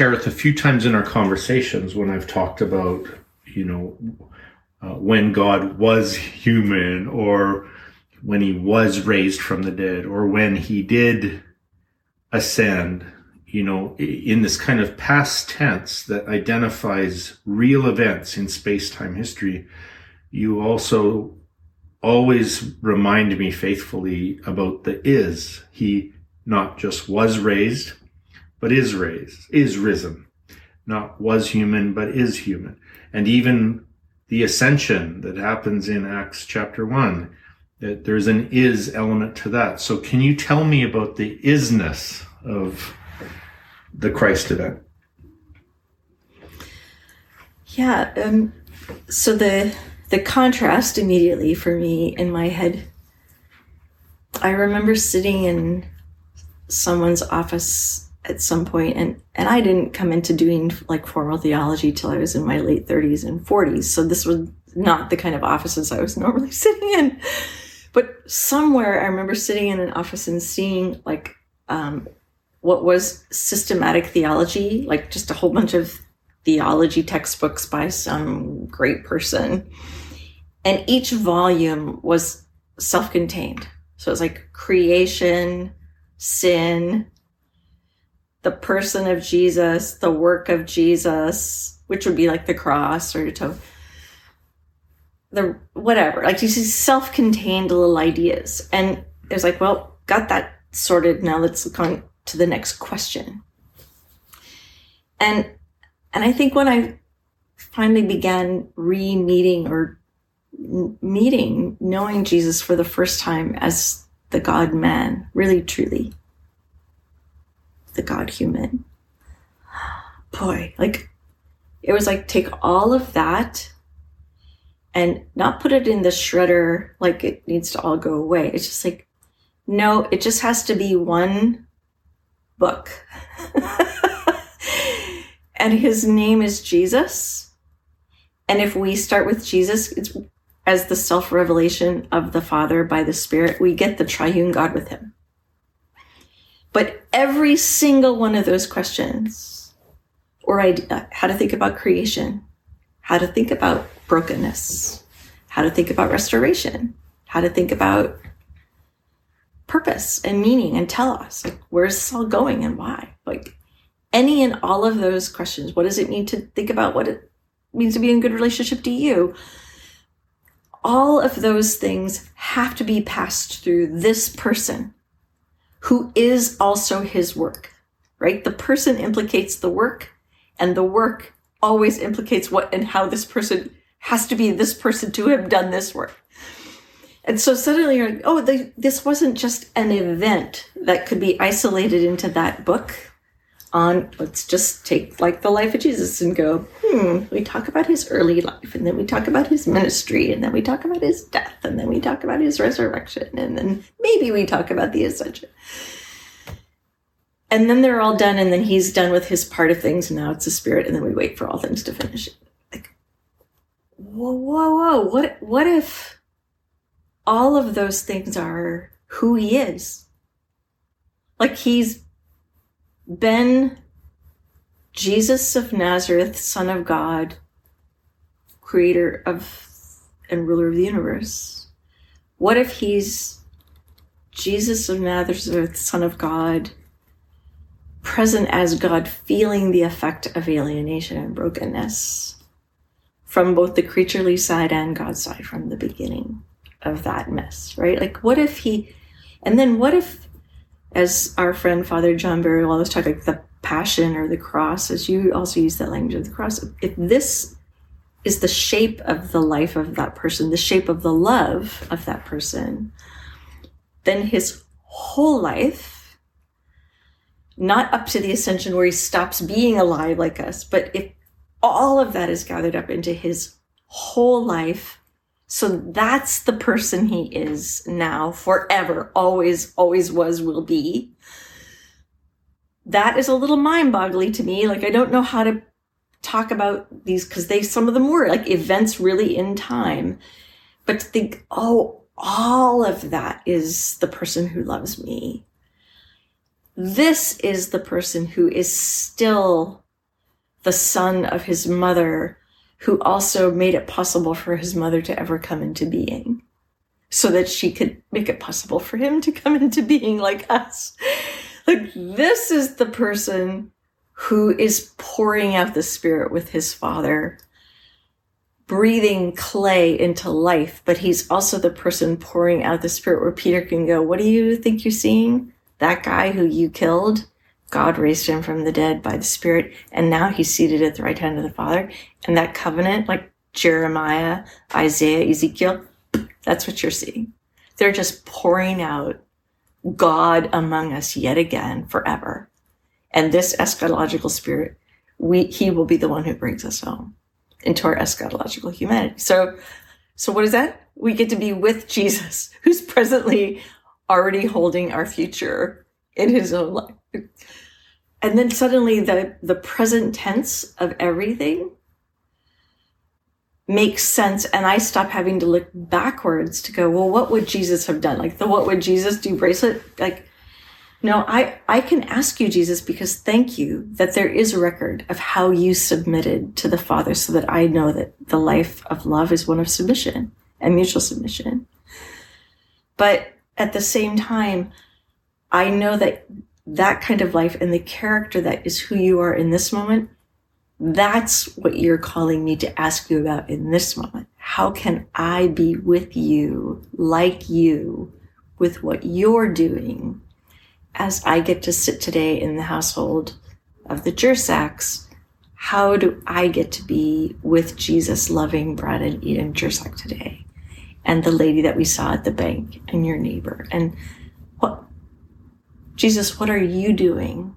A few times in our conversations when I've talked about, you know, uh, when God was human or when he was raised from the dead or when he did ascend, you know, in this kind of past tense that identifies real events in space time history, you also always remind me faithfully about the is. He not just was raised, but is raised, is risen. Not was human, but is human. And even the ascension that happens in Acts chapter 1, that there's an is element to that. So can you tell me about the isness of the Christ event? Yeah. Um, so the the contrast immediately for me in my head. I remember sitting in someone's office at some point and and I didn't come into doing like formal theology till I was in my late 30s and 40s so this was not the kind of offices I was normally sitting in. But somewhere I remember sitting in an office and seeing like um, what was systematic theology like just a whole bunch of theology textbooks by some great person. And each volume was self-contained. So it was like creation sin the person of Jesus, the work of Jesus, which would be like the cross or to the whatever, like these self-contained little ideas. And it was like, well, got that sorted. Now let's look on to the next question. And and I think when I finally began re-meeting or meeting, knowing Jesus for the first time as the God man, really truly, the God human. Boy, like it was like take all of that and not put it in the shredder like it needs to all go away. It's just like, no, it just has to be one book. and his name is Jesus. And if we start with Jesus, it's as the self revelation of the Father by the Spirit, we get the triune God with him. But every single one of those questions, or idea, uh, how to think about creation, how to think about brokenness, how to think about restoration, how to think about purpose and meaning and tell us like where's this all going and why? Like any and all of those questions what does it mean to think about what it means to be in good relationship to you? All of those things have to be passed through this person who is also his work, right? The person implicates the work, and the work always implicates what and how this person has to be this person to have done this work. And so suddenly you're like, oh, this wasn't just an event that could be isolated into that book on let's just take like the life of Jesus and go, hmm, we talk about his early life and then we talk about his ministry and then we talk about his death and then we talk about his resurrection and then maybe we talk about the ascension. And then they're all done and then he's done with his part of things and now it's the spirit and then we wait for all things to finish. Like whoa, whoa, whoa. What what if all of those things are who he is? Like he's been Jesus of Nazareth, Son of God, creator of and ruler of the universe? What if he's Jesus of Nazareth, Son of God, present as God, feeling the effect of alienation and brokenness from both the creaturely side and God's side from the beginning of that mess, right? Like, what if he, and then what if as our friend Father John Behr always talk like the passion or the cross, as you also use that language of the cross. If this is the shape of the life of that person, the shape of the love of that person, then his whole life, not up to the ascension where he stops being alive like us, but if all of that is gathered up into his whole life so that's the person he is now, forever, always, always was, will be. That is a little mind boggling to me. Like, I don't know how to talk about these because they, some of them were like events really in time. But to think, oh, all of that is the person who loves me. This is the person who is still the son of his mother, who also made it possible for his mother to ever come into being so that she could make it possible for him to come into being like us. Like, this is the person who is pouring out the spirit with his father, breathing clay into life, but he's also the person pouring out the spirit where Peter can go, What do you think you're seeing? That guy who you killed? God raised him from the dead by the Spirit, and now he's seated at the right hand of the Father. And that covenant, like Jeremiah, Isaiah, Ezekiel, that's what you're seeing. They're just pouring out God among us yet again forever. And this eschatological spirit, we, he will be the one who brings us home into our eschatological humanity. So, so what is that? We get to be with Jesus, who's presently already holding our future in his own life. And then suddenly the, the present tense of everything makes sense and I stop having to look backwards to go, well, what would Jesus have done? Like the what would Jesus do bracelet? Like, no, I, I can ask you, Jesus, because thank you that there is a record of how you submitted to the Father so that I know that the life of love is one of submission and mutual submission. But at the same time, I know that that kind of life and the character that is who you are in this moment that's what you're calling me to ask you about in this moment. How can I be with you, like you, with what you're doing as I get to sit today in the household of the Jersaks? How do I get to be with Jesus loving Brad and Eden Jersak today? And the lady that we saw at the bank and your neighbor. And Jesus, what are you doing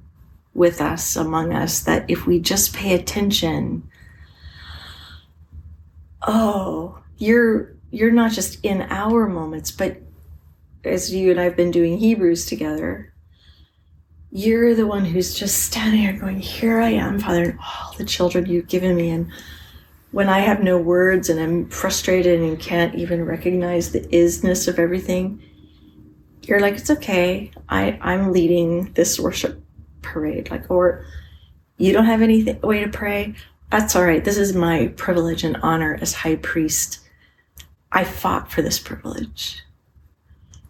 with us, among us, that if we just pay attention, oh, you're you're not just in our moments, but as you and I've been doing Hebrews together, you're the one who's just standing here going, Here I am, Father, and all the children you've given me. And when I have no words and I'm frustrated and can't even recognize the isness of everything, you're like, It's okay. I, I'm leading this worship parade like or you don't have any way to pray. That's all right. This is my privilege and honor as high priest. I fought for this privilege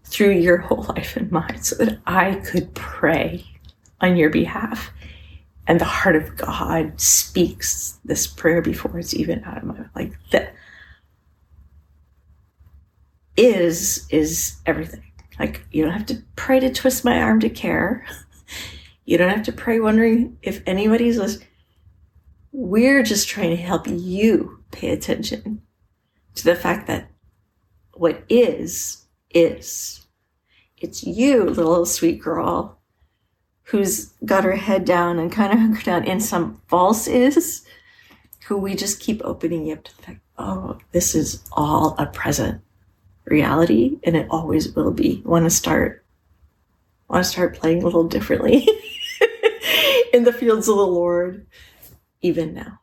through your whole life and mine so that i could pray on your behalf. And the heart of god speaks this prayer before it's even out of my mouth. Like that is is everything like you don't have to pray to twist my arm to care You don't have to pray wondering if anybody's listening. We're just trying to help you pay attention to the fact that what is, is. It's you, little sweet girl, who's got her head down and kind of hunkered down in some false is, who we just keep opening you up to fact, oh, this is all a present reality and it always will be. Want to start? Want to start playing a little differently? in the fields of the Lord, even now.